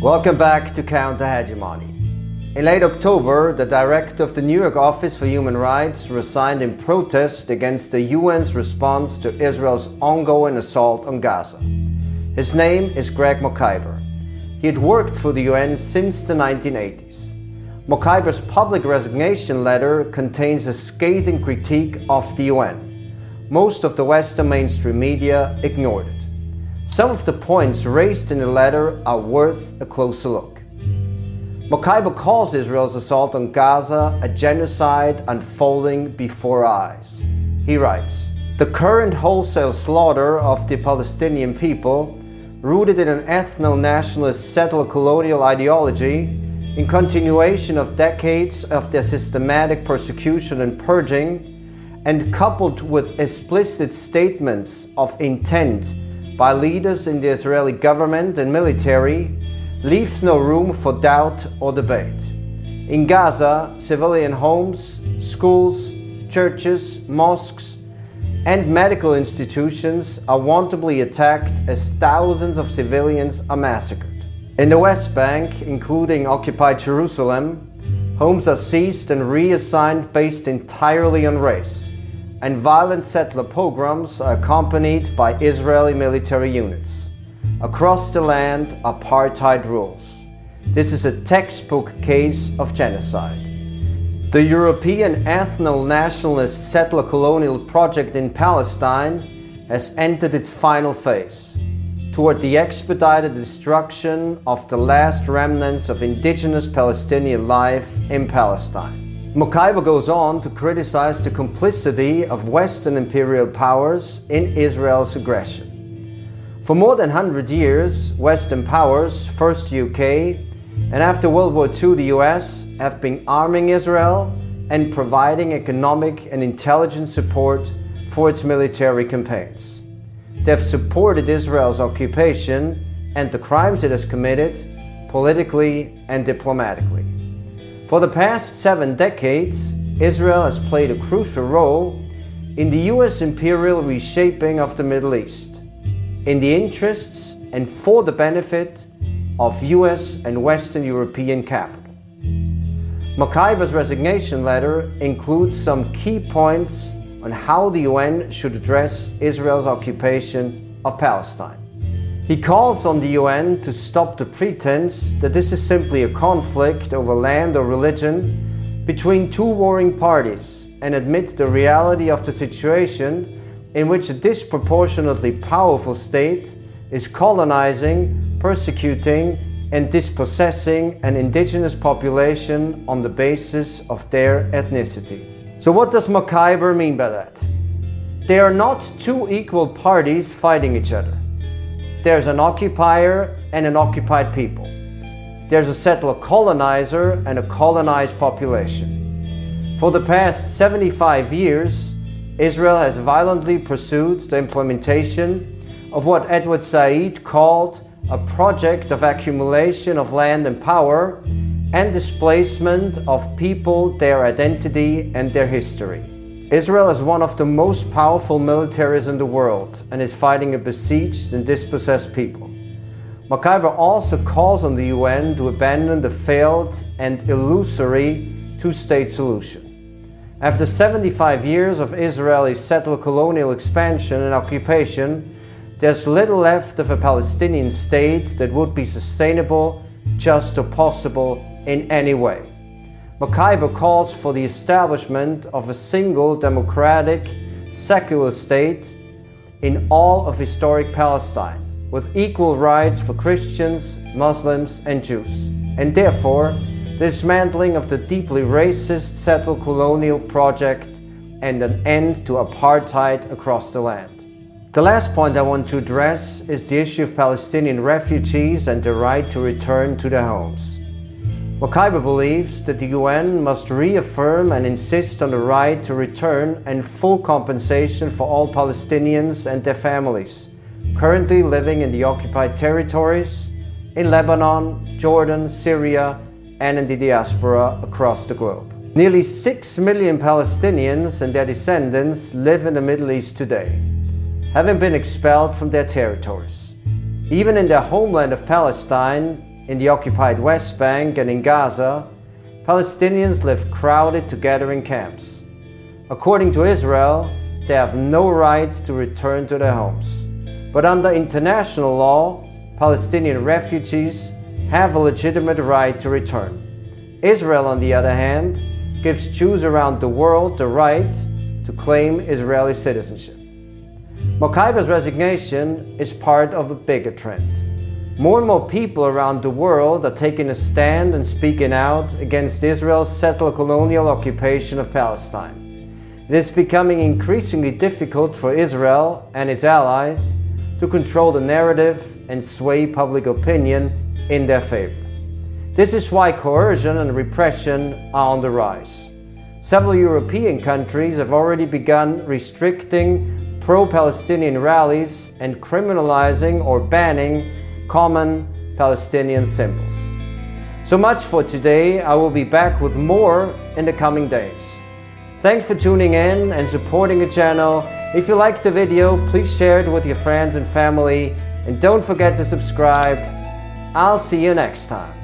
Welcome back to Counter Hegemony. In late October, the director of the New York Office for Human Rights resigned in protest against the UN's response to Israel's ongoing assault on Gaza. His name is Craig Mokhiber. He had worked for the UN since the 1980s. Mokhiber's public resignation letter contains a scathing critique of the UN. Most of the Western mainstream media ignored it. Some of the points raised in the letter are worth a closer look. Mokhiber calls Israel's assault on Gaza a genocide unfolding before eyes. He writes The current wholesale slaughter of the Palestinian people, rooted in an ethno nationalist settler colonial ideology, in continuation of decades of their systematic persecution and purging, and coupled with explicit statements of intent by leaders in the Israeli government and military, leaves no room for doubt or debate. In Gaza, civilian homes, schools, churches, mosques, and medical institutions are wantonly attacked as thousands of civilians are massacred. In the West Bank, including occupied Jerusalem, homes are seized and reassigned based entirely on race, and violent settler pogroms are accompanied by Israeli military units. Across the land, apartheid rules. This is a textbook case of genocide. The European ethno nationalist settler colonial project in Palestine has entered its final phase toward the expedited destruction of the last remnants of indigenous Palestinian life in Palestine. Mokhiber goes on to criticize the complicity of Western imperial powers in Israel's aggression. For more than 100 years, Western powers, first UK, and after World War II the US, have been arming Israel and providing economic and intelligence support for its military campaigns. They've supported Israel's occupation and the crimes it has committed politically and diplomatically. For the past seven decades, Israel has played a crucial role in the US imperial reshaping of the Middle East in the interests and for the benefit of US and Western European capital. Mokhiber's resignation letter includes some key points on how the UN should address Israel's occupation of Palestine. He calls on the UN to stop the pretense that this is simply a conflict over land or religion between two warring parties and admit the reality of the situation in which a disproportionately powerful state is colonizing, persecuting, and dispossessing an indigenous population on the basis of their ethnicity. So, what does Mokhiber mean by that? They are not two equal parties fighting each other. There's an occupier and an occupied people. There's a settler colonizer and a colonized population. For the past 75 years, Israel has violently pursued the implementation of what Edward Said called a project of accumulation of land and power and displacement of people, their identity, and their history. Israel is one of the most powerful militaries in the world and is fighting a besieged and dispossessed people. Mokhiber also calls on the UN to abandon the failed and illusory two state solution. After 75 years of Israeli settler colonial expansion and occupation, there's little left of a Palestinian state that would be sustainable, just, or possible in any way. Mokhiber calls for the establishment of a single democratic, secular state in all of historic Palestine, with equal rights for Christians, Muslims, and Jews, and therefore dismantling of the deeply racist settler colonial project, and an end to apartheid across the land. The last point I want to address is the issue of Palestinian refugees and the right to return to their homes. Mokhiber believes that the UN must reaffirm and insist on the right to return and full compensation for all Palestinians and their families currently living in the occupied territories, in Lebanon, Jordan, Syria, and in the diaspora across the globe. Nearly 6 million Palestinians and their descendants live in the Middle East today, having been expelled from their territories. Even in their homeland of Palestine, in the occupied West Bank and in Gaza, Palestinians live crowded together in camps. According to Israel, they have no right to return to their homes. But under international law, Palestinian refugees have a legitimate right to return. Israel, on the other hand, gives Jews around the world the right to claim Israeli citizenship. Mokhiber's resignation is part of a bigger trend. More and more people around the world are taking a stand and speaking out against Israel's settler colonial occupation of Palestine. It is becoming increasingly difficult for Israel and its allies to control the narrative and sway public opinion in their favor. This is why coercion and repression are on the rise. Several European countries have already begun restricting pro Palestinian rallies and criminalizing or banning common Palestinian symbols. So much for today. I will be back with more in the coming days. Thanks for tuning in and supporting the channel. If you liked the video, please share it with your friends and family. And don't forget to subscribe. I'll see you next time.